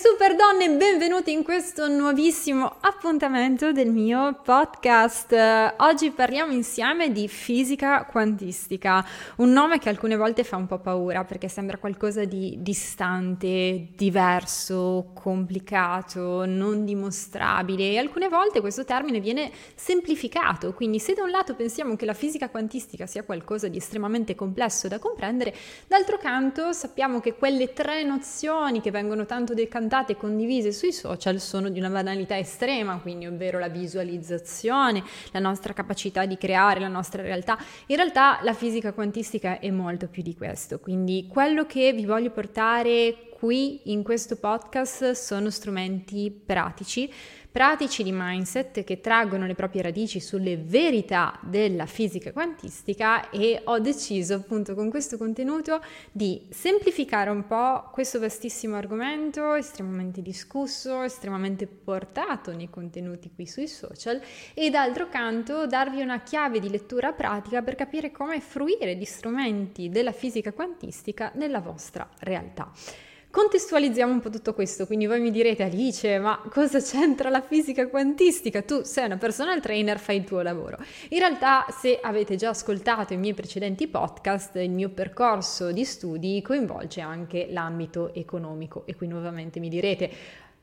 super donne, benvenuti in questo nuovissimo appuntamento del mio podcast. Oggi parliamo insieme di fisica quantistica, un nome che alcune volte fa un po' paura perché sembra qualcosa di distante, diverso, complicato, non dimostrabile e alcune volte questo termine viene semplificato, quindi se da un lato pensiamo che la fisica quantistica sia qualcosa di estremamente complesso da comprendere, d'altro canto sappiamo che quelle tre nozioni che vengono tanto decantate cantate e condivise sui social sono di una banalità estrema, quindi ovvero la visualizzazione, la nostra capacità di creare la nostra realtà. In realtà la fisica quantistica è molto più di questo, quindi quello che vi voglio portare qui in questo podcast sono strumenti pratici pratici di mindset che traggono le proprie radici sulle verità della fisica quantistica e ho deciso appunto con questo contenuto di semplificare un po' questo vastissimo argomento estremamente discusso, estremamente portato nei contenuti qui sui social e d'altro canto darvi una chiave di lettura pratica per capire come fruire di strumenti della fisica quantistica nella vostra realtà. Contestualizziamo un po' tutto questo, quindi voi mi direte Alice, ma cosa c'entra la fisica quantistica? Tu sei una personal trainer, fai il tuo lavoro. In realtà, se avete già ascoltato i miei precedenti podcast, il mio percorso di studi coinvolge anche l'ambito economico e qui nuovamente mi direte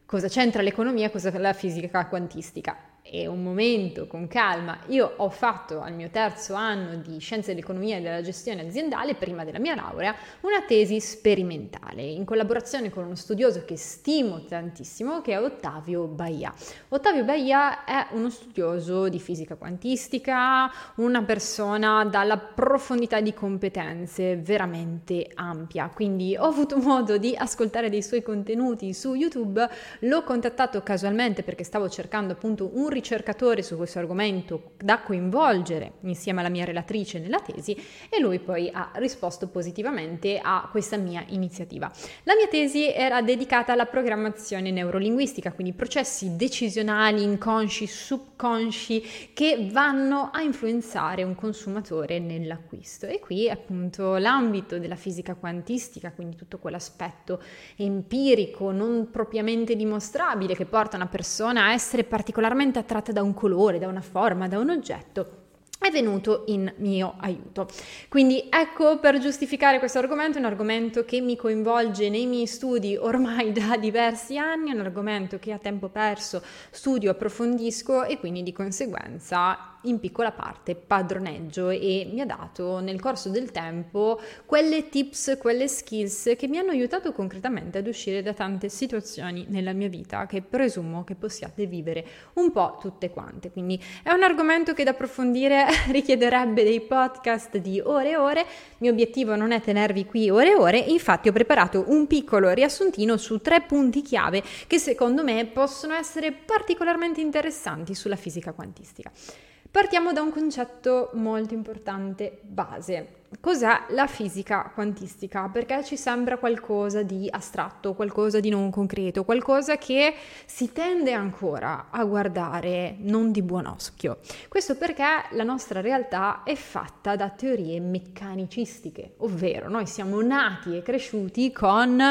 cosa c'entra l'economia, cosa la fisica quantistica e un momento con calma. Io ho fatto al mio terzo anno di scienze dell'economia e della gestione aziendale, prima della mia laurea, una tesi sperimentale in collaborazione con uno studioso che stimo tantissimo, che è Ottavio Baia. Ottavio Baia è uno studioso di fisica quantistica, una persona dalla profondità di competenze veramente ampia, quindi ho avuto modo di ascoltare dei suoi contenuti su YouTube, l'ho contattato casualmente perché stavo cercando appunto un ricercatore su questo argomento da coinvolgere insieme alla mia relatrice nella tesi e lui poi ha risposto positivamente a questa mia iniziativa. La mia tesi era dedicata alla programmazione neurolinguistica, quindi processi decisionali, inconsci, subconsci che vanno a influenzare un consumatore nell'acquisto. E qui appunto l'ambito della fisica quantistica, quindi tutto quell'aspetto empirico, non propriamente dimostrabile, che porta una persona a essere particolarmente attratta da un colore, da una forma, da un oggetto, è venuto in mio aiuto. Quindi ecco per giustificare questo argomento, un argomento che mi coinvolge nei miei studi ormai da diversi anni, un argomento che a tempo perso studio, approfondisco e quindi di conseguenza in piccola parte padroneggio e mi ha dato nel corso del tempo quelle tips, quelle skills che mi hanno aiutato concretamente ad uscire da tante situazioni nella mia vita che presumo che possiate vivere un po' tutte quante. Quindi è un argomento che da approfondire richiederebbe dei podcast di ore e ore. Il mio obiettivo non è tenervi qui ore e ore, infatti ho preparato un piccolo riassuntino su tre punti chiave che secondo me possono essere particolarmente interessanti sulla fisica quantistica. Partiamo da un concetto molto importante, base. Cos'è la fisica quantistica? Perché ci sembra qualcosa di astratto, qualcosa di non concreto, qualcosa che si tende ancora a guardare non di buon occhio. Questo perché la nostra realtà è fatta da teorie meccanicistiche, ovvero noi siamo nati e cresciuti con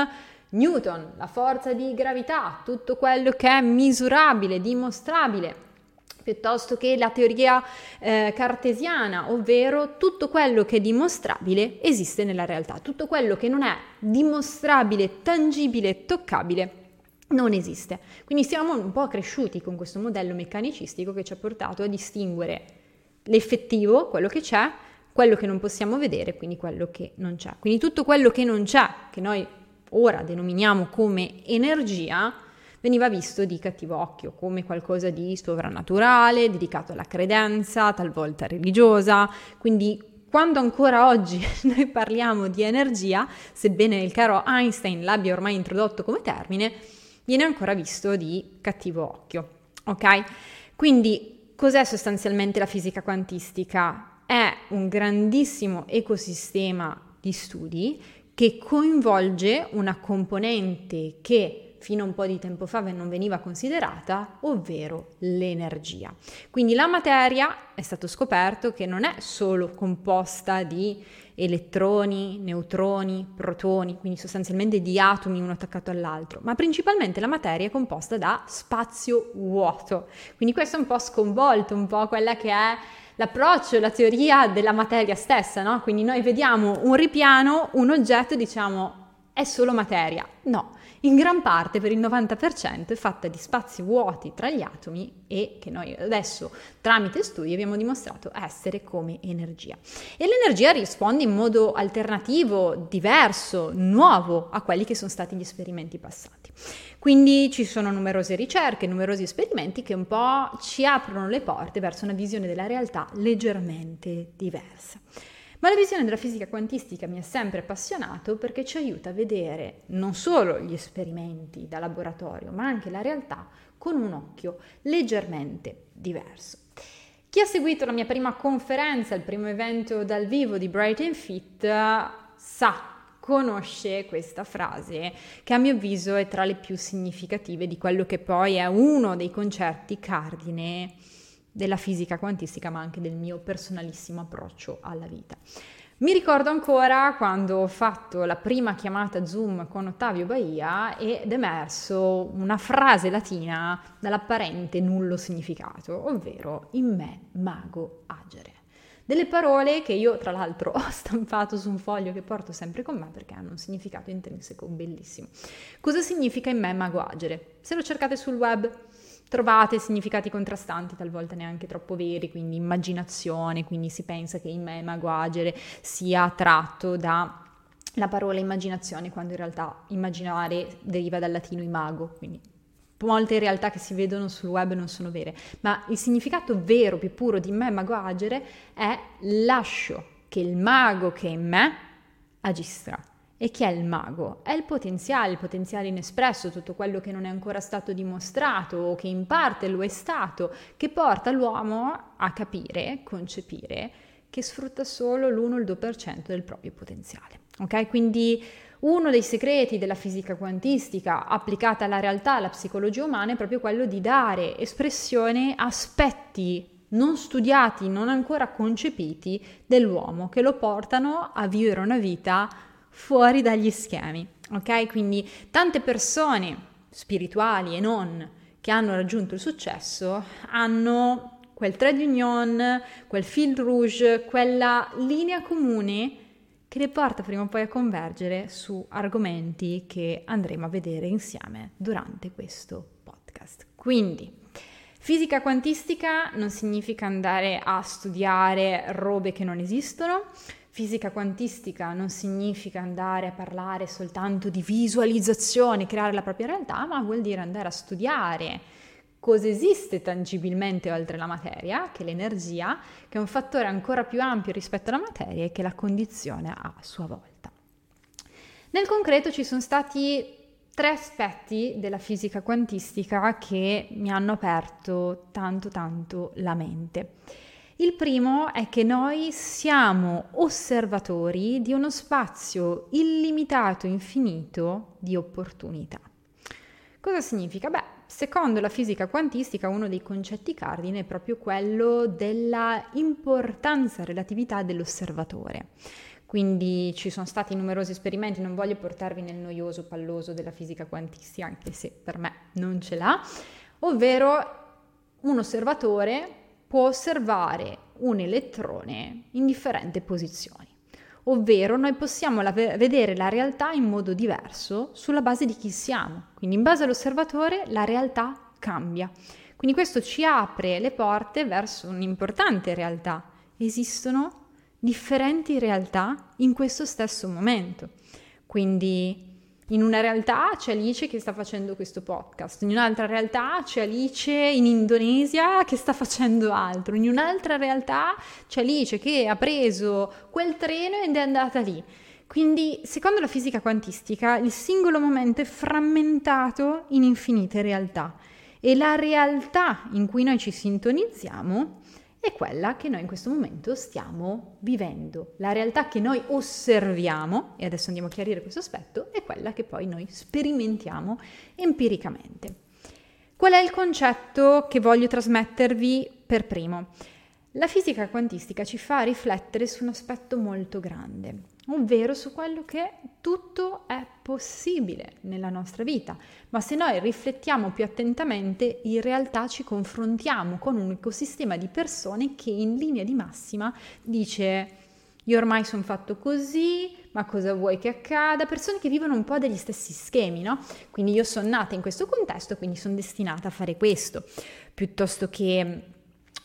Newton, la forza di gravità, tutto quello che è misurabile, dimostrabile piuttosto che la teoria eh, cartesiana, ovvero tutto quello che è dimostrabile esiste nella realtà, tutto quello che non è dimostrabile, tangibile, toccabile non esiste. Quindi siamo un po' cresciuti con questo modello meccanicistico che ci ha portato a distinguere l'effettivo, quello che c'è, quello che non possiamo vedere, quindi quello che non c'è. Quindi tutto quello che non c'è, che noi ora denominiamo come energia, veniva visto di cattivo occhio, come qualcosa di sovrannaturale, dedicato alla credenza, talvolta religiosa, quindi quando ancora oggi noi parliamo di energia, sebbene il caro Einstein l'abbia ormai introdotto come termine, viene ancora visto di cattivo occhio. Ok? Quindi cos'è sostanzialmente la fisica quantistica? È un grandissimo ecosistema di studi che coinvolge una componente che fino a un po' di tempo fa non veniva considerata, ovvero l'energia. Quindi la materia è stato scoperto che non è solo composta di elettroni, neutroni, protoni, quindi sostanzialmente di atomi uno attaccato all'altro, ma principalmente la materia è composta da spazio vuoto. Quindi questo è un po' sconvolto, un po' quella che è l'approccio, la teoria della materia stessa, no? Quindi noi vediamo un ripiano, un oggetto e diciamo è solo materia. No, in gran parte, per il 90%, è fatta di spazi vuoti tra gli atomi e che noi adesso, tramite studi, abbiamo dimostrato essere come energia. E l'energia risponde in modo alternativo, diverso, nuovo a quelli che sono stati gli esperimenti passati. Quindi ci sono numerose ricerche, numerosi esperimenti che un po' ci aprono le porte verso una visione della realtà leggermente diversa. Ma la visione della fisica quantistica mi ha sempre appassionato perché ci aiuta a vedere non solo gli esperimenti da laboratorio, ma anche la realtà con un occhio leggermente diverso. Chi ha seguito la mia prima conferenza, il primo evento dal vivo di Bright and Fit, sa conosce questa frase che a mio avviso è tra le più significative di quello che poi è uno dei concerti cardine della fisica quantistica, ma anche del mio personalissimo approccio alla vita. Mi ricordo ancora quando ho fatto la prima chiamata Zoom con Ottavio Baia ed è emerso una frase latina dall'apparente nullo significato, ovvero in me mago agere. Delle parole che io tra l'altro ho stampato su un foglio che porto sempre con me perché hanno un significato intrinseco bellissimo. Cosa significa in me mago agere? Se lo cercate sul web trovate significati contrastanti, talvolta neanche troppo veri, quindi immaginazione, quindi si pensa che in me mago agere sia tratto da la parola immaginazione, quando in realtà immaginare deriva dal latino imago, quindi molte realtà che si vedono sul web non sono vere, ma il significato vero, più puro di me mago agere è lascio che il mago che è in me agisca. E chi è il mago? È il potenziale, il potenziale inespresso, tutto quello che non è ancora stato dimostrato o che in parte lo è stato, che porta l'uomo a capire, concepire che sfrutta solo l'1 o il 2% del proprio potenziale. Ok? Quindi uno dei segreti della fisica quantistica applicata alla realtà, alla psicologia umana, è proprio quello di dare espressione a aspetti non studiati, non ancora concepiti dell'uomo, che lo portano a vivere una vita fuori dagli schemi, ok? Quindi tante persone spirituali e non che hanno raggiunto il successo hanno quel trade union, quel fil rouge, quella linea comune che le porta prima o poi a convergere su argomenti che andremo a vedere insieme durante questo podcast. Quindi, fisica quantistica non significa andare a studiare robe che non esistono, Fisica quantistica non significa andare a parlare soltanto di visualizzazione, creare la propria realtà, ma vuol dire andare a studiare cosa esiste tangibilmente oltre la materia, che è l'energia, che è un fattore ancora più ampio rispetto alla materia e che la condizione a sua volta. Nel concreto ci sono stati tre aspetti della fisica quantistica che mi hanno aperto tanto tanto la mente. Il primo è che noi siamo osservatori di uno spazio illimitato, infinito di opportunità. Cosa significa? Beh, secondo la fisica quantistica uno dei concetti cardine è proprio quello della importanza relatività dell'osservatore. Quindi ci sono stati numerosi esperimenti, non voglio portarvi nel noioso palloso della fisica quantistica, anche se per me non ce l'ha, ovvero un osservatore può osservare un elettrone in differenti posizioni, ovvero noi possiamo la vedere la realtà in modo diverso sulla base di chi siamo, quindi in base all'osservatore la realtà cambia. Quindi questo ci apre le porte verso un'importante realtà. Esistono differenti realtà in questo stesso momento. Quindi in una realtà c'è Alice che sta facendo questo podcast, in un'altra realtà c'è Alice in Indonesia che sta facendo altro, in un'altra realtà c'è Alice che ha preso quel treno ed è andata lì. Quindi, secondo la fisica quantistica, il singolo momento è frammentato in infinite realtà e la realtà in cui noi ci sintonizziamo è quella che noi in questo momento stiamo vivendo. La realtà che noi osserviamo, e adesso andiamo a chiarire questo aspetto, è quella che poi noi sperimentiamo empiricamente. Qual è il concetto che voglio trasmettervi per primo? La fisica quantistica ci fa riflettere su un aspetto molto grande, ovvero su quello che tutto è possibile nella nostra vita, ma se noi riflettiamo più attentamente, in realtà ci confrontiamo con un ecosistema di persone che in linea di massima dice io ormai sono fatto così, ma cosa vuoi che accada? Persone che vivono un po' degli stessi schemi, no? Quindi io sono nata in questo contesto, quindi sono destinata a fare questo, piuttosto che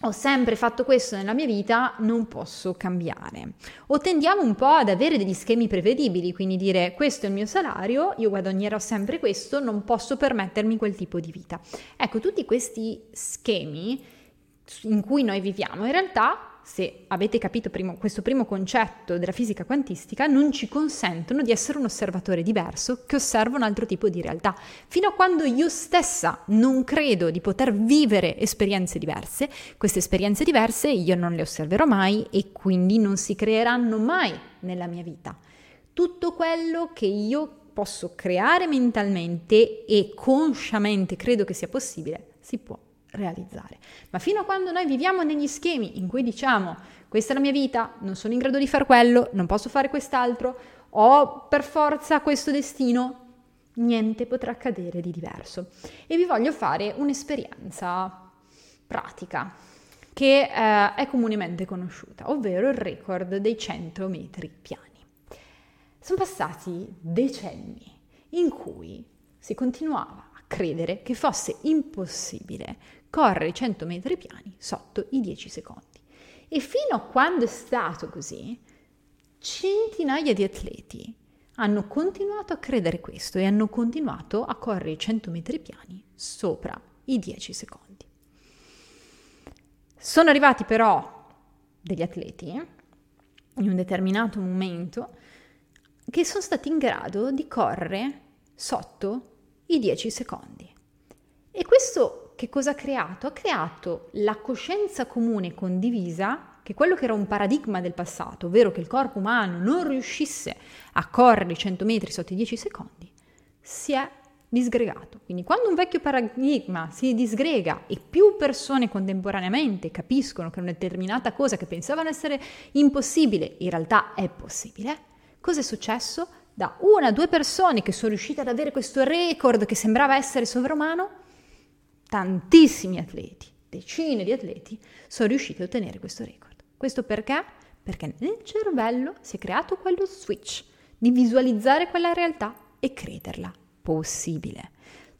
ho sempre fatto questo nella mia vita, non posso cambiare. O tendiamo un po' ad avere degli schemi prevedibili, quindi dire questo è il mio salario, io guadagnerò sempre questo, non posso permettermi quel tipo di vita. Ecco, tutti questi schemi in cui noi viviamo in realtà se avete capito primo, questo primo concetto della fisica quantistica, non ci consentono di essere un osservatore diverso che osserva un altro tipo di realtà. Fino a quando io stessa non credo di poter vivere esperienze diverse, queste esperienze diverse io non le osserverò mai e quindi non si creeranno mai nella mia vita. Tutto quello che io posso creare mentalmente e consciamente credo che sia possibile, si può realizzare. Ma fino a quando noi viviamo negli schemi in cui diciamo questa è la mia vita, non sono in grado di fare quello, non posso fare quest'altro, ho per forza questo destino, niente potrà accadere di diverso. E vi voglio fare un'esperienza pratica che eh, è comunemente conosciuta, ovvero il record dei 100 metri piani. Sono passati decenni in cui si continuava a credere che fosse impossibile correre 100 metri piani sotto i 10 secondi. E fino a quando è stato così, centinaia di atleti hanno continuato a credere questo e hanno continuato a correre 100 metri piani sopra i 10 secondi. Sono arrivati però degli atleti in un determinato momento che sono stati in grado di correre sotto i 10 secondi. E questo che cosa ha creato? Ha creato la coscienza comune condivisa che quello che era un paradigma del passato, ovvero che il corpo umano non riuscisse a correre 100 metri sotto i 10 secondi, si è disgregato. Quindi quando un vecchio paradigma si disgrega e più persone contemporaneamente capiscono che una determinata cosa che pensavano essere impossibile in realtà è possibile, cosa è successo? Da una o due persone che sono riuscite ad avere questo record che sembrava essere sovrumano, tantissimi atleti, decine di atleti, sono riusciti a ottenere questo record. Questo perché? Perché nel cervello si è creato quello switch di visualizzare quella realtà e crederla possibile.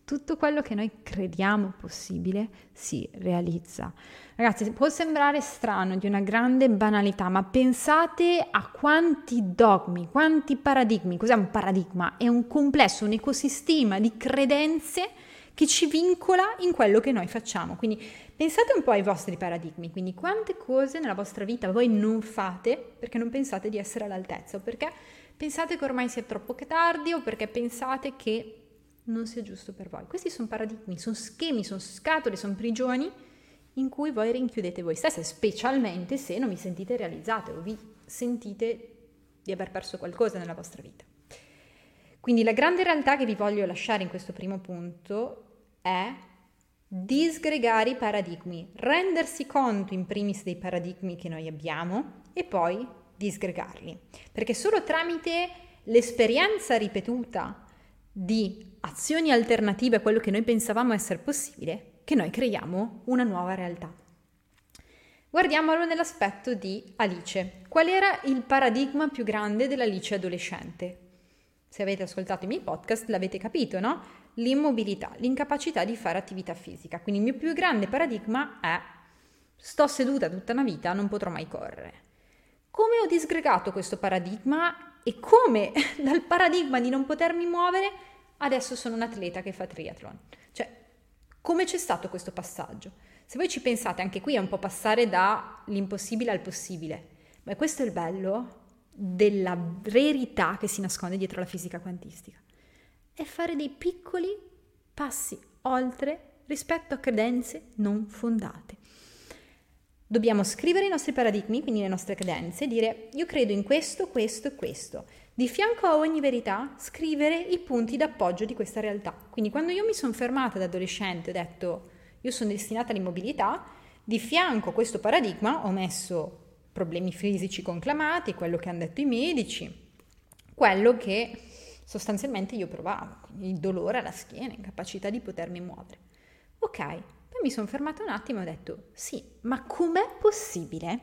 Tutto quello che noi crediamo possibile si realizza. Ragazzi, può sembrare strano, di una grande banalità, ma pensate a quanti dogmi, quanti paradigmi. Cos'è un paradigma? È un complesso, un ecosistema di credenze che ci vincola in quello che noi facciamo. Quindi pensate un po' ai vostri paradigmi, quindi quante cose nella vostra vita voi non fate perché non pensate di essere all'altezza o perché pensate che ormai sia troppo tardi o perché pensate che non sia giusto per voi. Questi sono paradigmi, sono schemi, sono scatole, sono prigioni in cui voi rinchiudete voi stesse, specialmente se non vi sentite realizzate o vi sentite di aver perso qualcosa nella vostra vita. Quindi la grande realtà che vi voglio lasciare in questo primo punto è disgregare i paradigmi, rendersi conto in primis dei paradigmi che noi abbiamo e poi disgregarli. Perché solo tramite l'esperienza ripetuta di azioni alternative a quello che noi pensavamo essere possibile che noi creiamo una nuova realtà. Guardiamolo nell'aspetto di Alice. Qual era il paradigma più grande dell'Alice adolescente? Se avete ascoltato i miei podcast l'avete capito, no? L'immobilità, l'incapacità di fare attività fisica. Quindi il mio più grande paradigma è sto seduta tutta una vita, non potrò mai correre. Come ho disgregato questo paradigma e come dal paradigma di non potermi muovere adesso sono un atleta che fa triathlon? Cioè, come c'è stato questo passaggio? Se voi ci pensate, anche qui è un po' passare dall'impossibile al possibile. Ma questo è il bello della verità che si nasconde dietro la fisica quantistica. È fare dei piccoli passi oltre rispetto a credenze non fondate. Dobbiamo scrivere i nostri paradigmi, quindi le nostre credenze, dire io credo in questo, questo e questo. Di fianco a ogni verità scrivere i punti d'appoggio di questa realtà. Quindi quando io mi sono fermata da adolescente e ho detto io sono destinata all'immobilità, di fianco a questo paradigma ho messo problemi fisici conclamati, quello che hanno detto i medici, quello che sostanzialmente io provavo, il dolore alla schiena, incapacità di potermi muovere. Ok, poi mi sono fermata un attimo e ho detto, sì, ma com'è possibile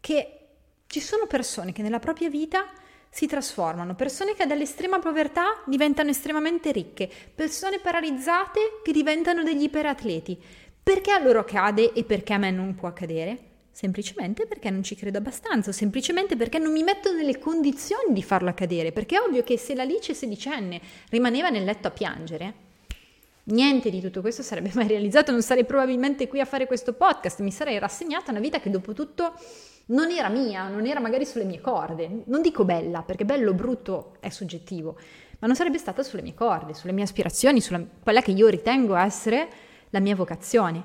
che ci sono persone che nella propria vita si trasformano, persone che dall'estrema povertà diventano estremamente ricche, persone paralizzate che diventano degli iperatleti. Perché a loro accade e perché a me non può accadere? Semplicemente perché non ci credo abbastanza, o semplicemente perché non mi metto nelle condizioni di farlo accadere, perché è ovvio che se l'Alice sedicenne rimaneva nel letto a piangere, Niente di tutto questo sarebbe mai realizzato, non sarei probabilmente qui a fare questo podcast, mi sarei rassegnata a una vita che dopo tutto non era mia, non era magari sulle mie corde. Non dico bella, perché bello o brutto è soggettivo, ma non sarebbe stata sulle mie corde, sulle mie aspirazioni, sulla quella che io ritengo essere la mia vocazione.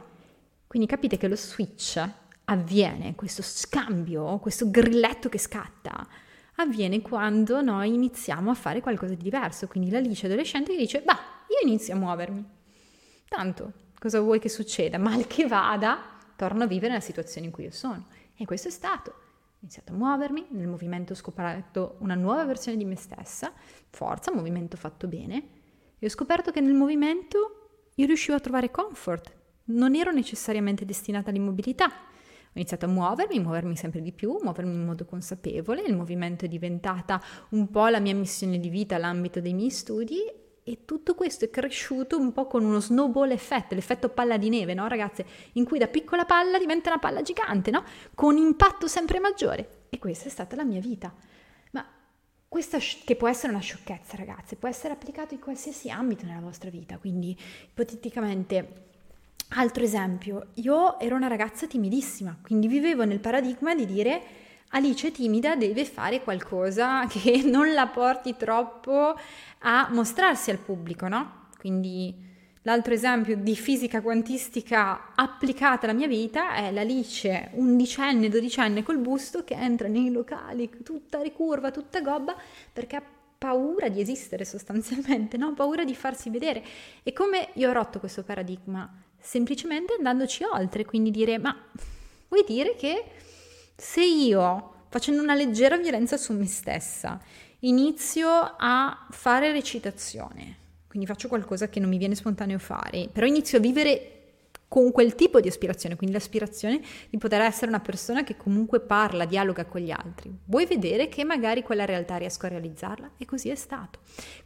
Quindi capite che lo switch avviene, questo scambio, questo grilletto che scatta, avviene quando noi iniziamo a fare qualcosa di diverso. Quindi l'Alice adolescente dice, bah, io inizio a muovermi. Tanto, cosa vuoi che succeda? Mal che vada, torno a vivere nella situazione in cui io sono. E questo è stato. Ho iniziato a muovermi, nel movimento ho scoperto una nuova versione di me stessa, forza, movimento fatto bene, e ho scoperto che nel movimento io riuscivo a trovare comfort, non ero necessariamente destinata all'immobilità. Ho iniziato a muovermi, muovermi sempre di più, muovermi in modo consapevole, il movimento è diventata un po' la mia missione di vita, l'ambito dei miei studi e tutto questo è cresciuto un po' con uno snowball effect, l'effetto palla di neve, no ragazze? In cui da piccola palla diventa una palla gigante, no? Con impatto sempre maggiore. E questa è stata la mia vita. Ma questa che può essere una sciocchezza, ragazze, può essere applicato in qualsiasi ambito nella vostra vita. Quindi, ipoteticamente, altro esempio, io ero una ragazza timidissima, quindi vivevo nel paradigma di dire Alice timida deve fare qualcosa che non la porti troppo a mostrarsi al pubblico, no? Quindi l'altro esempio di fisica quantistica applicata alla mia vita è l'Alice undicenne, dodicenne col busto che entra nei locali tutta ricurva, tutta gobba perché ha paura di esistere sostanzialmente, no? paura di farsi vedere. E come io ho rotto questo paradigma? Semplicemente andandoci oltre, quindi dire ma vuoi dire che se io, facendo una leggera violenza su me stessa, inizio a fare recitazione, quindi faccio qualcosa che non mi viene spontaneo fare, però inizio a vivere con quel tipo di aspirazione, quindi l'aspirazione di poter essere una persona che comunque parla, dialoga con gli altri. Vuoi vedere che magari quella realtà riesco a realizzarla? E così è stato.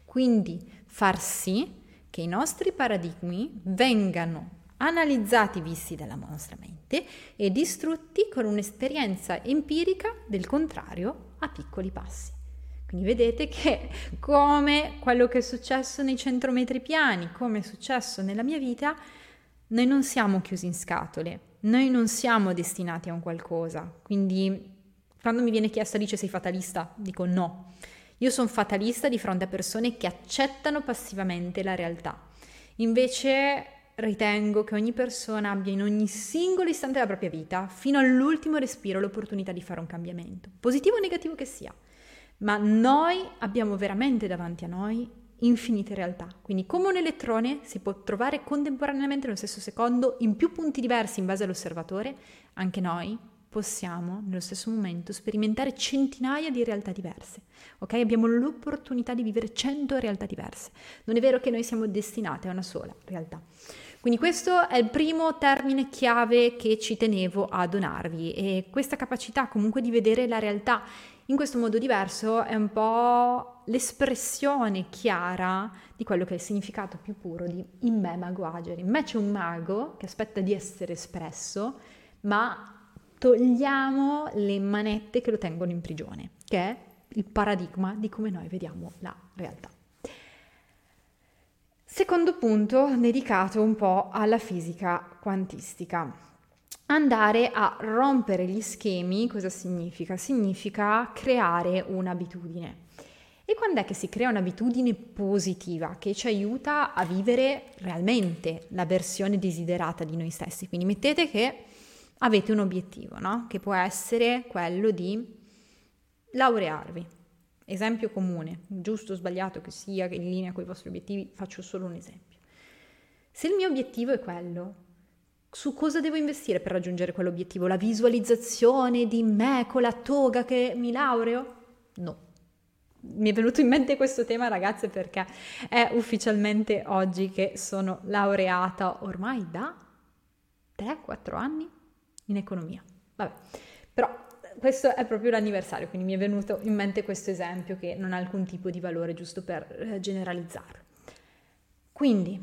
Quindi far sì che i nostri paradigmi vengano analizzati visti dalla nostra mente e distrutti con un'esperienza empirica del contrario a piccoli passi. Quindi vedete che come quello che è successo nei centrometri piani, come è successo nella mia vita, noi non siamo chiusi in scatole, noi non siamo destinati a un qualcosa. Quindi quando mi viene chiesto dice sei fatalista, dico no. Io sono fatalista di fronte a persone che accettano passivamente la realtà. Invece ritengo che ogni persona abbia in ogni singolo istante della propria vita, fino all'ultimo respiro, l'opportunità di fare un cambiamento, positivo o negativo che sia. Ma noi abbiamo veramente davanti a noi infinite realtà. Quindi come un elettrone si può trovare contemporaneamente nello stesso secondo in più punti diversi in base all'osservatore, anche noi possiamo nello stesso momento sperimentare centinaia di realtà diverse. Ok? Abbiamo l'opportunità di vivere cento realtà diverse. Non è vero che noi siamo destinati a una sola realtà. Quindi questo è il primo termine chiave che ci tenevo a donarvi e questa capacità comunque di vedere la realtà in questo modo diverso è un po' l'espressione chiara di quello che è il significato più puro di in me mago Agere. In me c'è un mago che aspetta di essere espresso, ma togliamo le manette che lo tengono in prigione, che è il paradigma di come noi vediamo la realtà. Secondo punto dedicato un po' alla fisica quantistica. Andare a rompere gli schemi cosa significa? Significa creare un'abitudine. E quando è che si crea un'abitudine positiva che ci aiuta a vivere realmente la versione desiderata di noi stessi? Quindi mettete che avete un obiettivo, no? Che può essere quello di laurearvi. Esempio comune, giusto o sbagliato che sia, in linea con i vostri obiettivi, faccio solo un esempio. Se il mio obiettivo è quello, su cosa devo investire per raggiungere quell'obiettivo? La visualizzazione di me con la toga che mi laureo? No. Mi è venuto in mente questo tema, ragazze, perché è ufficialmente oggi che sono laureata ormai da 3-4 anni in economia. Vabbè, però questo è proprio l'anniversario, quindi mi è venuto in mente questo esempio che non ha alcun tipo di valore, giusto per eh, generalizzarlo. Quindi,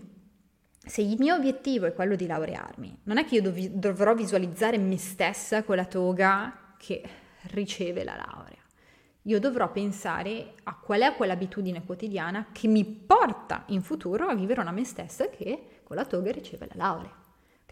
se il mio obiettivo è quello di laurearmi, non è che io dov- dovrò visualizzare me stessa con la toga che riceve la laurea. Io dovrò pensare a qual è quell'abitudine quotidiana che mi porta in futuro a vivere una me stessa che con la toga riceve la laurea.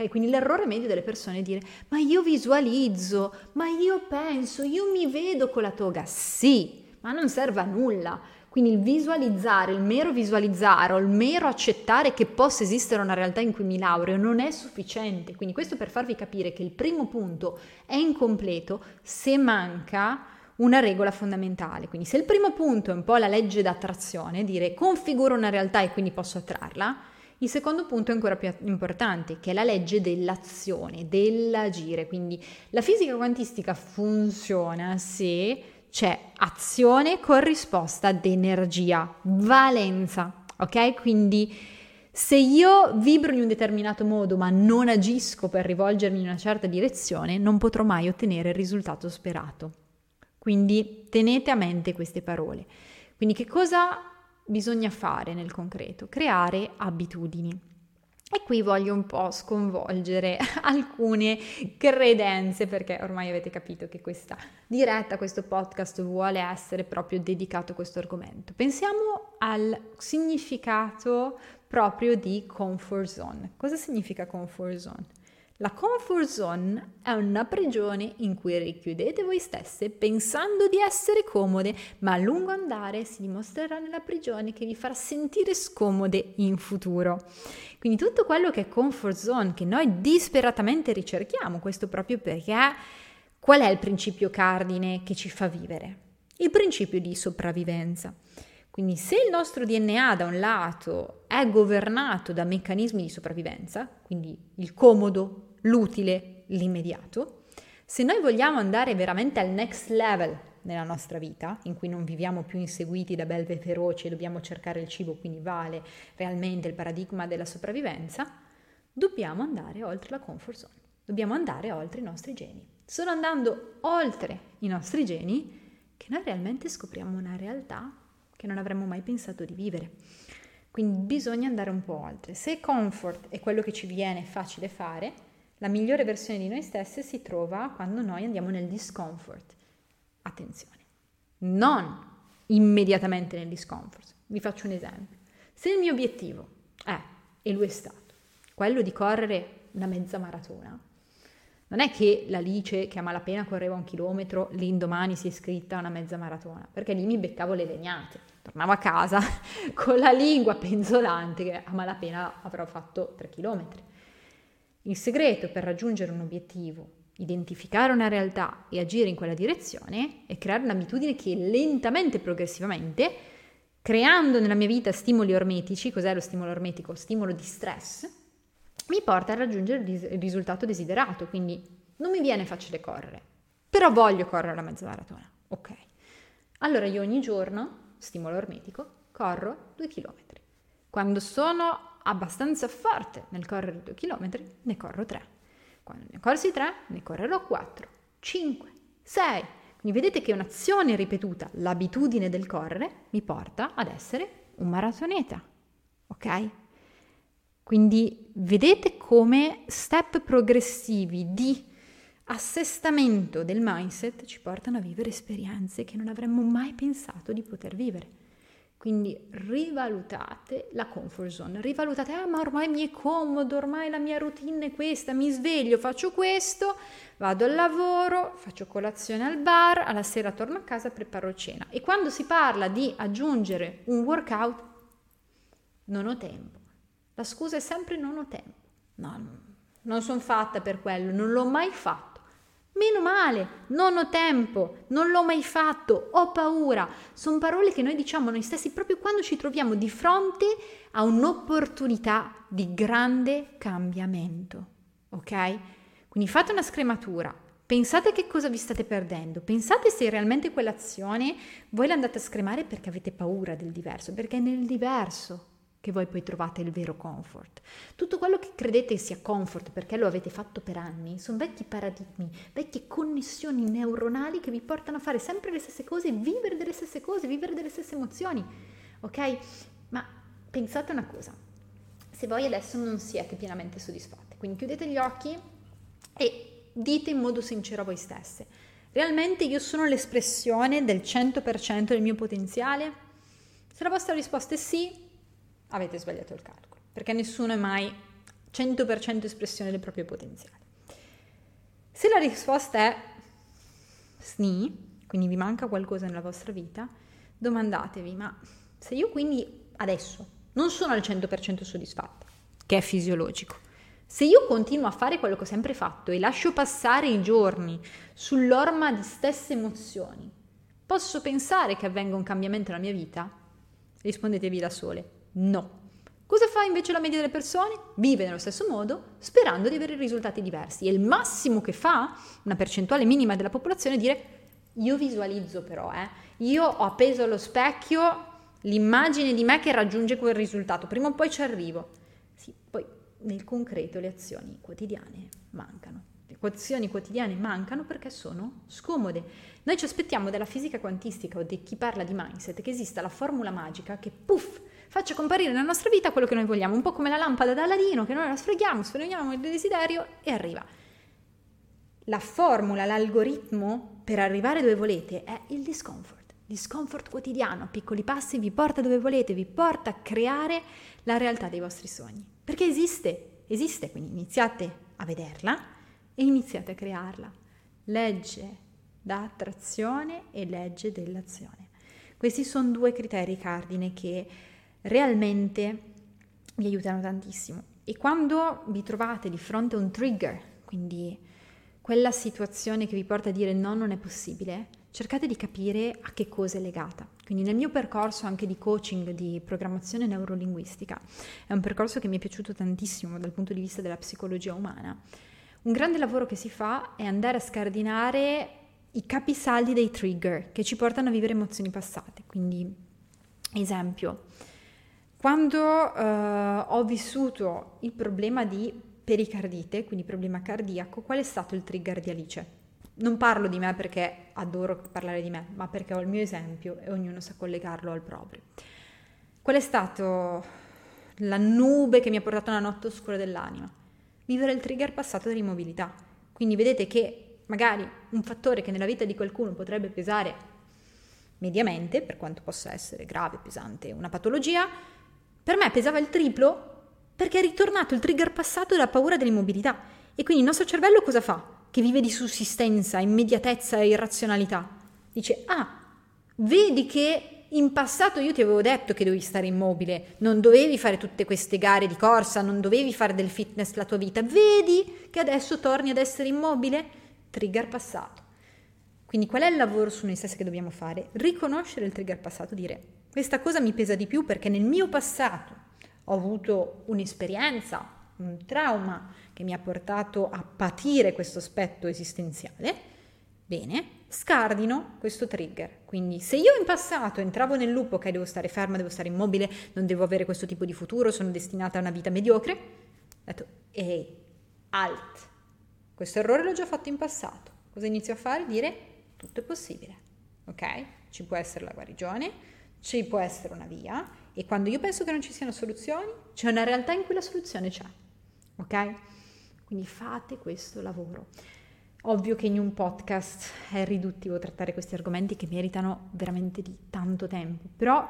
Okay? Quindi l'errore medio delle persone è dire ma io visualizzo, ma io penso, io mi vedo con la toga. Sì, ma non serve a nulla. Quindi il visualizzare, il mero visualizzare o il mero accettare che possa esistere una realtà in cui mi laureo non è sufficiente. Quindi questo per farvi capire che il primo punto è incompleto se manca una regola fondamentale. Quindi se il primo punto è un po' la legge d'attrazione, dire configuro una realtà e quindi posso attrarla, il secondo punto è ancora più importante, che è la legge dell'azione, dell'agire. Quindi la fisica quantistica funziona se c'è azione con risposta ad energia, valenza, ok? Quindi se io vibro in un determinato modo ma non agisco per rivolgermi in una certa direzione, non potrò mai ottenere il risultato sperato. Quindi tenete a mente queste parole. Quindi che cosa bisogna fare nel concreto? Creare abitudini. E qui voglio un po' sconvolgere alcune credenze perché ormai avete capito che questa diretta, questo podcast vuole essere proprio dedicato a questo argomento. Pensiamo al significato proprio di comfort zone. Cosa significa comfort zone? La comfort zone è una prigione in cui richiudete voi stesse pensando di essere comode, ma a lungo andare si dimostrerà nella prigione che vi farà sentire scomode in futuro. Quindi tutto quello che è comfort zone, che noi disperatamente ricerchiamo, questo proprio perché qual è il principio cardine che ci fa vivere? Il principio di sopravvivenza. Quindi se il nostro DNA da un lato è governato da meccanismi di sopravvivenza, quindi il comodo, l'utile, l'immediato. Se noi vogliamo andare veramente al next level nella nostra vita, in cui non viviamo più inseguiti da belve feroci e dobbiamo cercare il cibo, quindi vale realmente il paradigma della sopravvivenza, dobbiamo andare oltre la comfort zone, dobbiamo andare oltre i nostri geni. Solo andando oltre i nostri geni che noi realmente scopriamo una realtà che non avremmo mai pensato di vivere. Quindi bisogna andare un po' oltre. Se comfort è quello che ci viene facile fare, la migliore versione di noi stesse si trova quando noi andiamo nel discomfort. Attenzione, non immediatamente nel discomfort. Vi faccio un esempio. Se il mio obiettivo è, e lui è stato, quello di correre una mezza maratona, non è che l'Alice che a malapena correva un chilometro, l'indomani si è iscritta a una mezza maratona, perché lì mi beccavo le legnate. Tornavo a casa con la lingua penzolante che a malapena avrò fatto tre chilometri. Il segreto per raggiungere un obiettivo, identificare una realtà e agire in quella direzione è creare un'abitudine che lentamente e progressivamente, creando nella mia vita stimoli ormetici, cos'è lo stimolo ormetico? Stimolo di stress, mi porta a raggiungere il risultato desiderato, quindi non mi viene facile correre, però voglio correre la mezza maratona, ok. Allora io ogni giorno, stimolo ormetico, corro due chilometri. Quando sono abbastanza forte nel correre due chilometri, ne corro tre. Quando ne ho corsi tre, ne correrò quattro, cinque, sei. Quindi vedete che un'azione ripetuta, l'abitudine del correre, mi porta ad essere un maratoneta. Ok? Quindi vedete come step progressivi di assestamento del mindset ci portano a vivere esperienze che non avremmo mai pensato di poter vivere. Quindi rivalutate la comfort zone, rivalutate, ah ma ormai mi è comodo, ormai la mia routine è questa, mi sveglio, faccio questo, vado al lavoro, faccio colazione al bar, alla sera torno a casa, preparo cena. E quando si parla di aggiungere un workout, non ho tempo. La scusa è sempre non ho tempo. No, non sono fatta per quello, non l'ho mai fatto. Meno male, non ho tempo, non l'ho mai fatto, ho paura. Sono parole che noi diciamo noi stessi proprio quando ci troviamo di fronte a un'opportunità di grande cambiamento. Ok? Quindi fate una scrematura, pensate che cosa vi state perdendo, pensate se realmente quell'azione voi l'andate a scremare perché avete paura del diverso, perché è nel diverso che voi poi trovate il vero comfort. Tutto quello che credete sia comfort perché lo avete fatto per anni sono vecchi paradigmi, vecchie connessioni neuronali che vi portano a fare sempre le stesse cose, vivere delle stesse cose, vivere delle stesse emozioni. Ok? Ma pensate una cosa, se voi adesso non siete pienamente soddisfatte, quindi chiudete gli occhi e dite in modo sincero a voi stesse, realmente io sono l'espressione del 100% del mio potenziale? Se la vostra risposta è sì, avete sbagliato il calcolo, perché nessuno è mai 100% espressione del proprio potenziale. Se la risposta è SNI, quindi vi manca qualcosa nella vostra vita, domandatevi, ma se io quindi adesso non sono al 100% soddisfatta, che è fisiologico, se io continuo a fare quello che ho sempre fatto e lascio passare i giorni sull'orma di stesse emozioni, posso pensare che avvenga un cambiamento nella mia vita? Rispondetevi da sole, No. Cosa fa invece la media delle persone? Vive nello stesso modo, sperando di avere risultati diversi. E il massimo che fa una percentuale minima della popolazione è dire io visualizzo però, eh, io ho appeso allo specchio l'immagine di me che raggiunge quel risultato, prima o poi ci arrivo. Sì, poi nel concreto le azioni quotidiane mancano. Le azioni quotidiane mancano perché sono scomode. Noi ci aspettiamo dalla fisica quantistica o di chi parla di mindset che esista la formula magica che puff faccia comparire nella nostra vita quello che noi vogliamo, un po' come la lampada da ladino che noi la sfreghiamo, sfreghiamo il desiderio e arriva. La formula, l'algoritmo per arrivare dove volete è il discomfort. Discomfort quotidiano, piccoli passi vi porta dove volete, vi porta a creare la realtà dei vostri sogni. Perché esiste, esiste, quindi iniziate a vederla e iniziate a crearla. Legge da attrazione e legge dell'azione. Questi sono due criteri cardine che realmente vi aiutano tantissimo. E quando vi trovate di fronte a un trigger, quindi quella situazione che vi porta a dire no, non è possibile, cercate di capire a che cosa è legata. Quindi nel mio percorso anche di coaching di programmazione neurolinguistica, è un percorso che mi è piaciuto tantissimo dal punto di vista della psicologia umana. Un grande lavoro che si fa è andare a scardinare i capisaldi dei trigger che ci portano a vivere emozioni passate. Quindi, esempio, quando eh, ho vissuto il problema di pericardite, quindi problema cardiaco, qual è stato il trigger di Alice? Non parlo di me perché adoro parlare di me, ma perché ho il mio esempio e ognuno sa collegarlo al proprio. Qual è stato la nube che mi ha portato alla notte oscura dell'anima? Vivere il trigger passato dell'immobilità. Quindi vedete che magari un fattore che nella vita di qualcuno potrebbe pesare mediamente, per quanto possa essere grave, pesante, una patologia, per me pesava il triplo perché è ritornato il trigger passato della paura dell'immobilità. E quindi il nostro cervello cosa fa? Che vive di sussistenza, immediatezza e irrazionalità. Dice, ah, vedi che in passato io ti avevo detto che dovevi stare immobile, non dovevi fare tutte queste gare di corsa, non dovevi fare del fitness la tua vita, vedi che adesso torni ad essere immobile? Trigger passato. Quindi qual è il lavoro su noi stessi che dobbiamo fare? Riconoscere il trigger passato, dire questa cosa mi pesa di più perché nel mio passato ho avuto un'esperienza, un trauma che mi ha portato a patire questo aspetto esistenziale. Bene, scardino questo trigger. Quindi se io in passato entravo nel lupo, ok, devo stare ferma, devo stare immobile, non devo avere questo tipo di futuro, sono destinata a una vita mediocre, ho detto, ehi, alt, questo errore l'ho già fatto in passato. Cosa inizio a fare? Dire, tutto è possibile, ok? Ci può essere la guarigione, ci può essere una via e quando io penso che non ci siano soluzioni, c'è una realtà in cui la soluzione c'è. Ok? Quindi fate questo lavoro. Ovvio che in un podcast è riduttivo trattare questi argomenti che meritano veramente di tanto tempo, però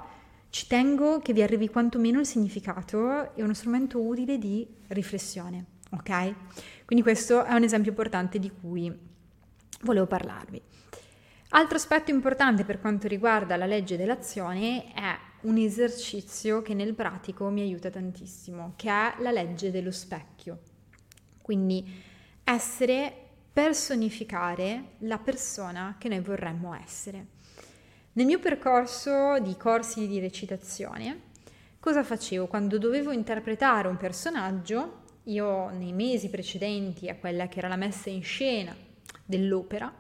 ci tengo che vi arrivi quantomeno il significato e uno strumento utile di riflessione, ok? Quindi questo è un esempio importante di cui volevo parlarvi. Altro aspetto importante per quanto riguarda la legge dell'azione è un esercizio che nel pratico mi aiuta tantissimo, che è la legge dello specchio. Quindi essere, personificare la persona che noi vorremmo essere. Nel mio percorso di corsi di recitazione, cosa facevo? Quando dovevo interpretare un personaggio, io nei mesi precedenti a quella che era la messa in scena dell'opera,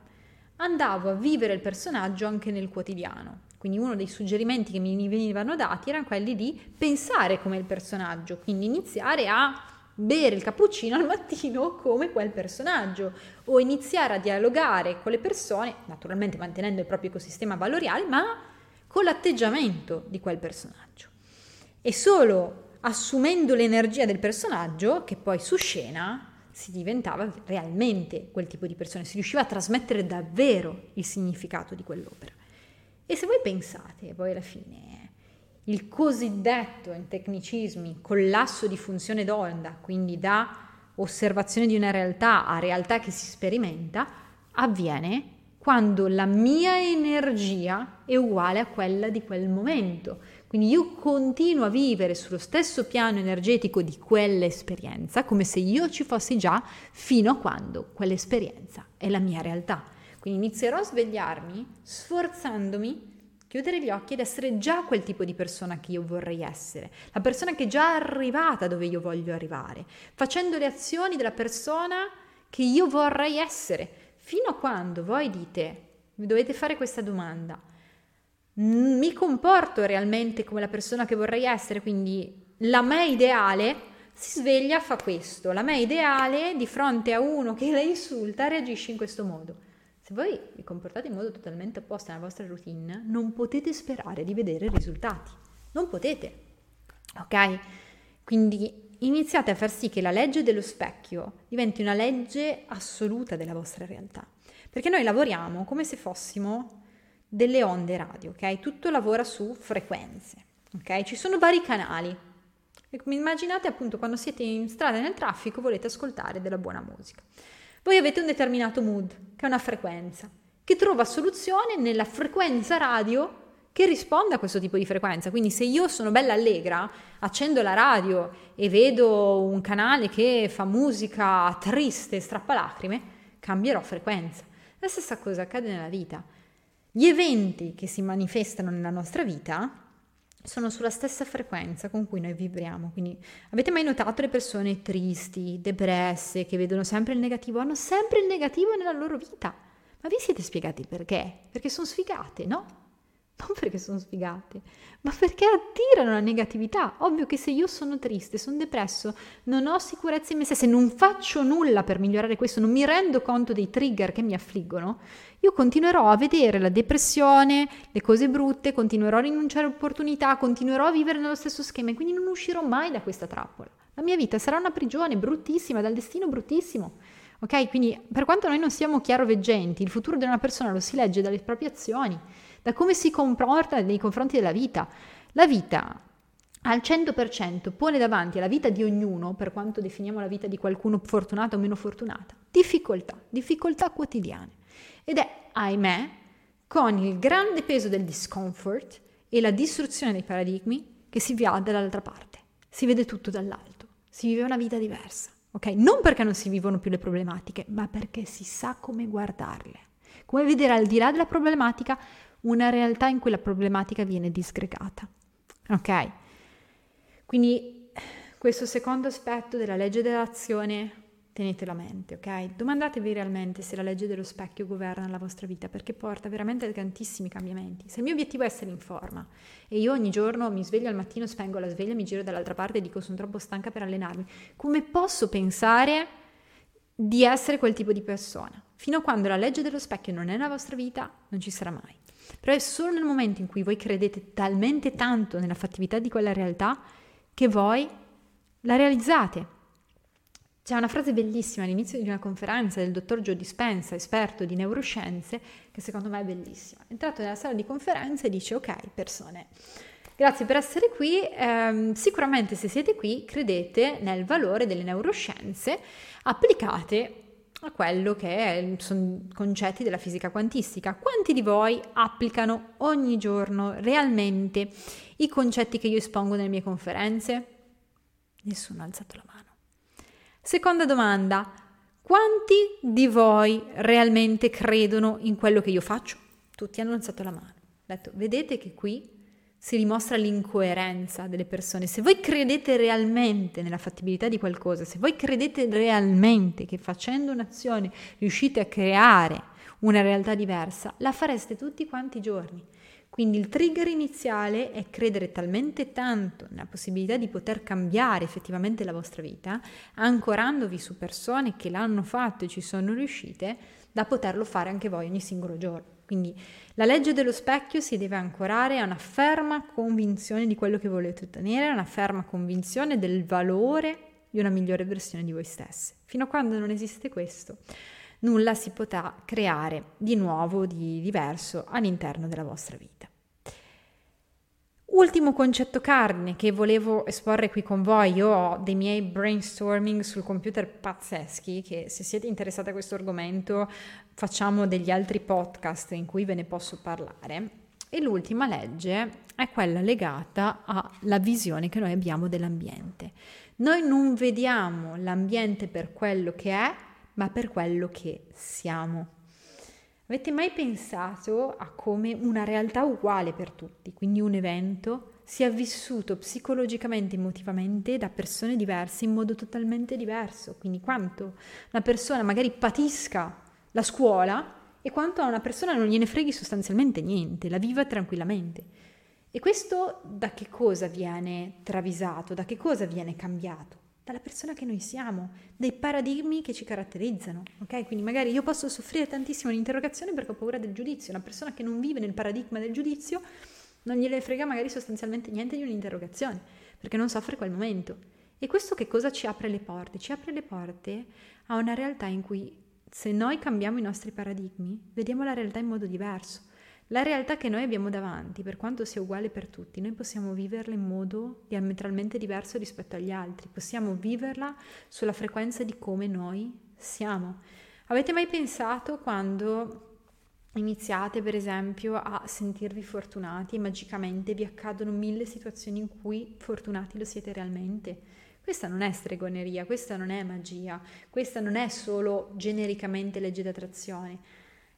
andavo a vivere il personaggio anche nel quotidiano. Quindi uno dei suggerimenti che mi venivano dati erano quelli di pensare come il personaggio, quindi iniziare a bere il cappuccino al mattino come quel personaggio o iniziare a dialogare con le persone, naturalmente mantenendo il proprio ecosistema valoriale, ma con l'atteggiamento di quel personaggio. E solo assumendo l'energia del personaggio, che poi su scena si diventava realmente quel tipo di persona, si riusciva a trasmettere davvero il significato di quell'opera. E se voi pensate, poi alla fine, il cosiddetto in tecnicismi collasso di funzione d'onda, quindi da osservazione di una realtà a realtà che si sperimenta, avviene quando la mia energia è uguale a quella di quel momento. Quindi io continuo a vivere sullo stesso piano energetico di quell'esperienza, come se io ci fossi già fino a quando quell'esperienza è la mia realtà. Quindi inizierò a svegliarmi sforzandomi chiudere gli occhi ed essere già quel tipo di persona che io vorrei essere, la persona che è già arrivata dove io voglio arrivare, facendo le azioni della persona che io vorrei essere, Fino a quando voi dite, mi dovete fare questa domanda, mi comporto realmente come la persona che vorrei essere, quindi la me ideale si sveglia, fa questo, la me ideale di fronte a uno che la insulta reagisce in questo modo. Se voi vi comportate in modo totalmente opposto alla vostra routine, non potete sperare di vedere risultati. Non potete. Ok? Quindi iniziate a far sì che la legge dello specchio diventi una legge assoluta della vostra realtà. Perché noi lavoriamo come se fossimo delle onde radio, ok? Tutto lavora su frequenze, ok? Ci sono vari canali. Immaginate appunto quando siete in strada nel traffico volete ascoltare della buona musica. Voi avete un determinato mood, che è una frequenza, che trova soluzione nella frequenza radio che risponda a questo tipo di frequenza. Quindi se io sono bella allegra, accendo la radio e vedo un canale che fa musica triste, strappalacrime, cambierò frequenza. La stessa cosa accade nella vita. Gli eventi che si manifestano nella nostra vita sono sulla stessa frequenza con cui noi vibriamo. Quindi avete mai notato le persone tristi, depresse, che vedono sempre il negativo? Hanno sempre il negativo nella loro vita. Ma vi siete spiegati perché? Perché sono sfigate, no? non perché sono sfigate, ma perché attirano la negatività. Ovvio che se io sono triste, sono depresso, non ho sicurezza in me stessa, non faccio nulla per migliorare questo, non mi rendo conto dei trigger che mi affliggono, io continuerò a vedere la depressione, le cose brutte, continuerò a rinunciare a opportunità, continuerò a vivere nello stesso schema e quindi non uscirò mai da questa trappola. La mia vita sarà una prigione bruttissima, dal destino bruttissimo. Ok? Quindi per quanto noi non siamo chiaroveggenti, il futuro di una persona lo si legge dalle proprie azioni da come si comporta nei confronti della vita. La vita al 100% pone davanti alla vita di ognuno, per quanto definiamo la vita di qualcuno fortunata o meno fortunata, difficoltà, difficoltà quotidiane. Ed è, ahimè, con il grande peso del discomfort e la distruzione dei paradigmi che si va dall'altra parte. Si vede tutto dall'alto, si vive una vita diversa. Ok? Non perché non si vivono più le problematiche, ma perché si sa come guardarle. Come vedere al di là della problematica una realtà in cui la problematica viene disgregata. Ok? Quindi questo secondo aspetto della legge dell'azione tenetelo a mente, ok? Domandatevi realmente se la legge dello specchio governa la vostra vita, perché porta veramente a tantissimi cambiamenti. Se il mio obiettivo è essere in forma e io ogni giorno mi sveglio al mattino, spengo la sveglia, mi giro dall'altra parte e dico sono troppo stanca per allenarmi, come posso pensare di essere quel tipo di persona? Fino a quando la legge dello specchio non è nella vostra vita, non ci sarà mai. Però è solo nel momento in cui voi credete talmente tanto nella fattività di quella realtà che voi la realizzate. C'è una frase bellissima all'inizio di una conferenza del dottor Joe Dispenza, esperto di neuroscienze, che secondo me è bellissima. È entrato nella sala di conferenza e dice, ok, persone, grazie per essere qui, eh, sicuramente se siete qui credete nel valore delle neuroscienze applicate a quello che sono concetti della fisica quantistica. Quanti di voi applicano ogni giorno realmente i concetti che io espongo nelle mie conferenze? Nessuno ha alzato la mano. Seconda domanda, quanti di voi realmente credono in quello che io faccio? Tutti hanno alzato la mano. Detto, vedete che qui si dimostra l'incoerenza delle persone. Se voi credete realmente nella fattibilità di qualcosa, se voi credete realmente che facendo un'azione riuscite a creare una realtà diversa, la fareste tutti quanti i giorni. Quindi il trigger iniziale è credere talmente tanto nella possibilità di poter cambiare effettivamente la vostra vita, ancorandovi su persone che l'hanno fatto e ci sono riuscite, da poterlo fare anche voi ogni singolo giorno. Quindi la legge dello specchio si deve ancorare a una ferma convinzione di quello che volete ottenere, a una ferma convinzione del valore di una migliore versione di voi stessi. Fino a quando non esiste questo, nulla si potrà creare di nuovo, di diverso all'interno della vostra vita. Ultimo concetto cardine che volevo esporre qui con voi, io ho dei miei brainstorming sul computer pazzeschi che se siete interessati a questo argomento facciamo degli altri podcast in cui ve ne posso parlare. E l'ultima legge è quella legata alla visione che noi abbiamo dell'ambiente. Noi non vediamo l'ambiente per quello che è, ma per quello che siamo. Avete mai pensato a come una realtà uguale per tutti, quindi un evento, sia vissuto psicologicamente, emotivamente da persone diverse in modo totalmente diverso? Quindi quanto una persona magari patisca la scuola e quanto a una persona non gliene freghi sostanzialmente niente, la viva tranquillamente. E questo da che cosa viene travisato, da che cosa viene cambiato? Dalla persona che noi siamo, dai paradigmi che ci caratterizzano, ok? Quindi magari io posso soffrire tantissimo l'interrogazione perché ho paura del giudizio, una persona che non vive nel paradigma del giudizio non gliene frega magari sostanzialmente niente di un'interrogazione, perché non soffre quel momento. E questo che cosa ci apre le porte? Ci apre le porte a una realtà in cui se noi cambiamo i nostri paradigmi, vediamo la realtà in modo diverso. La realtà che noi abbiamo davanti, per quanto sia uguale per tutti, noi possiamo viverla in modo diametralmente diverso rispetto agli altri, possiamo viverla sulla frequenza di come noi siamo. Avete mai pensato quando iniziate per esempio a sentirvi fortunati e magicamente vi accadono mille situazioni in cui fortunati lo siete realmente? Questa non è stregoneria, questa non è magia, questa non è solo genericamente legge d'attrazione,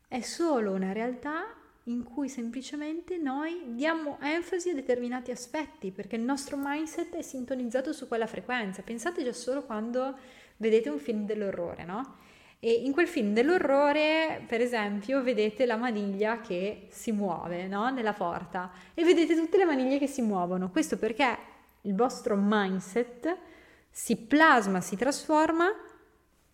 è solo una realtà in cui semplicemente noi diamo enfasi a determinati aspetti perché il nostro mindset è sintonizzato su quella frequenza. Pensate già solo quando vedete un film dell'orrore, no? E in quel film dell'orrore, per esempio, vedete la maniglia che si muove no? nella porta e vedete tutte le maniglie che si muovono. Questo perché il vostro mindset si plasma, si trasforma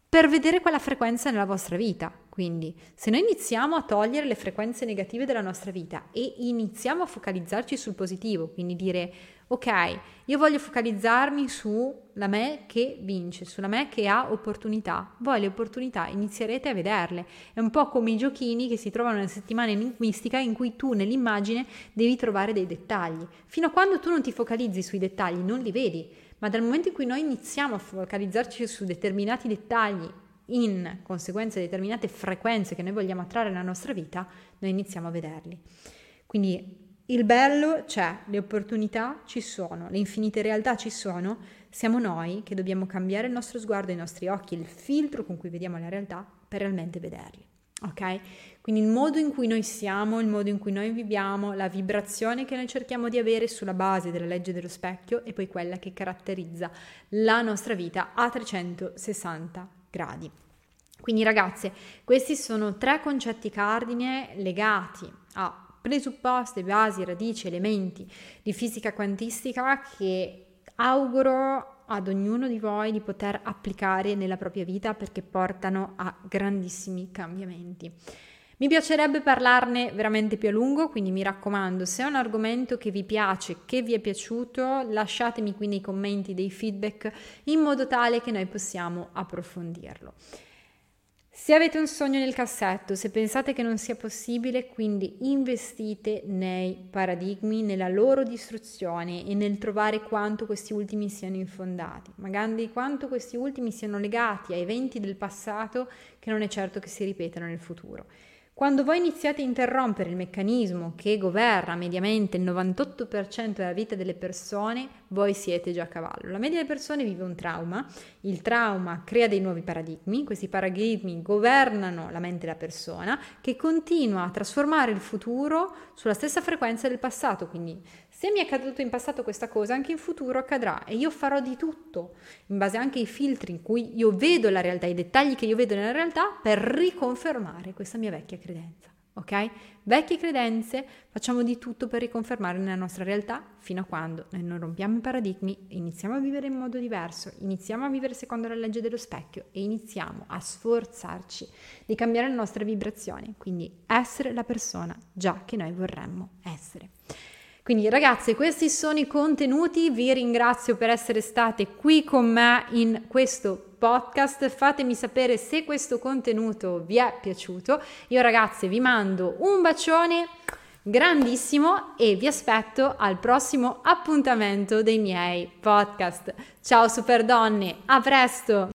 per vedere quella frequenza nella vostra vita. Quindi, se noi iniziamo a togliere le frequenze negative della nostra vita e iniziamo a focalizzarci sul positivo, quindi dire ok, io voglio focalizzarmi sulla me che vince, sulla me che ha opportunità, voi le opportunità inizierete a vederle. È un po' come i giochini che si trovano nella settimana enigmistica in cui tu nell'immagine devi trovare dei dettagli. Fino a quando tu non ti focalizzi sui dettagli, non li vedi ma dal momento in cui noi iniziamo a focalizzarci su determinati dettagli in conseguenza determinate frequenze che noi vogliamo attrarre nella nostra vita, noi iniziamo a vederli. Quindi il bello c'è, le opportunità ci sono, le infinite realtà ci sono, siamo noi che dobbiamo cambiare il nostro sguardo, i nostri occhi, il filtro con cui vediamo la realtà per realmente vederli. Ok? Quindi il modo in cui noi siamo, il modo in cui noi viviamo, la vibrazione che noi cerchiamo di avere sulla base della legge dello specchio e poi quella che caratterizza la nostra vita a 360 gradi. Quindi ragazze, questi sono tre concetti cardine legati a presupposte, basi, radici, elementi di fisica quantistica che auguro ad ognuno di voi di poter applicare nella propria vita perché portano a grandissimi cambiamenti. Mi piacerebbe parlarne veramente più a lungo, quindi mi raccomando, se è un argomento che vi piace, che vi è piaciuto, lasciatemi qui nei commenti dei feedback in modo tale che noi possiamo approfondirlo. Se avete un sogno nel cassetto, se pensate che non sia possibile, quindi investite nei paradigmi, nella loro distruzione e nel trovare quanto questi ultimi siano infondati, magari quanto questi ultimi siano legati a eventi del passato che non è certo che si ripetano nel futuro. Quando voi iniziate a interrompere il meccanismo che governa mediamente il 98% della vita delle persone, voi siete già a cavallo. La media delle persone vive un trauma, il trauma crea dei nuovi paradigmi, questi paradigmi governano la mente della persona che continua a trasformare il futuro sulla stessa frequenza del passato, quindi se mi è accaduto in passato questa cosa, anche in futuro accadrà e io farò di tutto, in base anche ai filtri in cui io vedo la realtà, i dettagli che io vedo nella realtà, per riconfermare questa mia vecchia credenza. Ok? Vecchie credenze, facciamo di tutto per riconfermare nella nostra realtà fino a quando noi non rompiamo i paradigmi, iniziamo a vivere in modo diverso, iniziamo a vivere secondo la legge dello specchio e iniziamo a sforzarci di cambiare le nostre vibrazioni, quindi essere la persona già che noi vorremmo essere. Quindi ragazze, questi sono i contenuti, vi ringrazio per essere state qui con me in questo podcast, fatemi sapere se questo contenuto vi è piaciuto. Io ragazze vi mando un bacione grandissimo e vi aspetto al prossimo appuntamento dei miei podcast. Ciao super donne, a presto!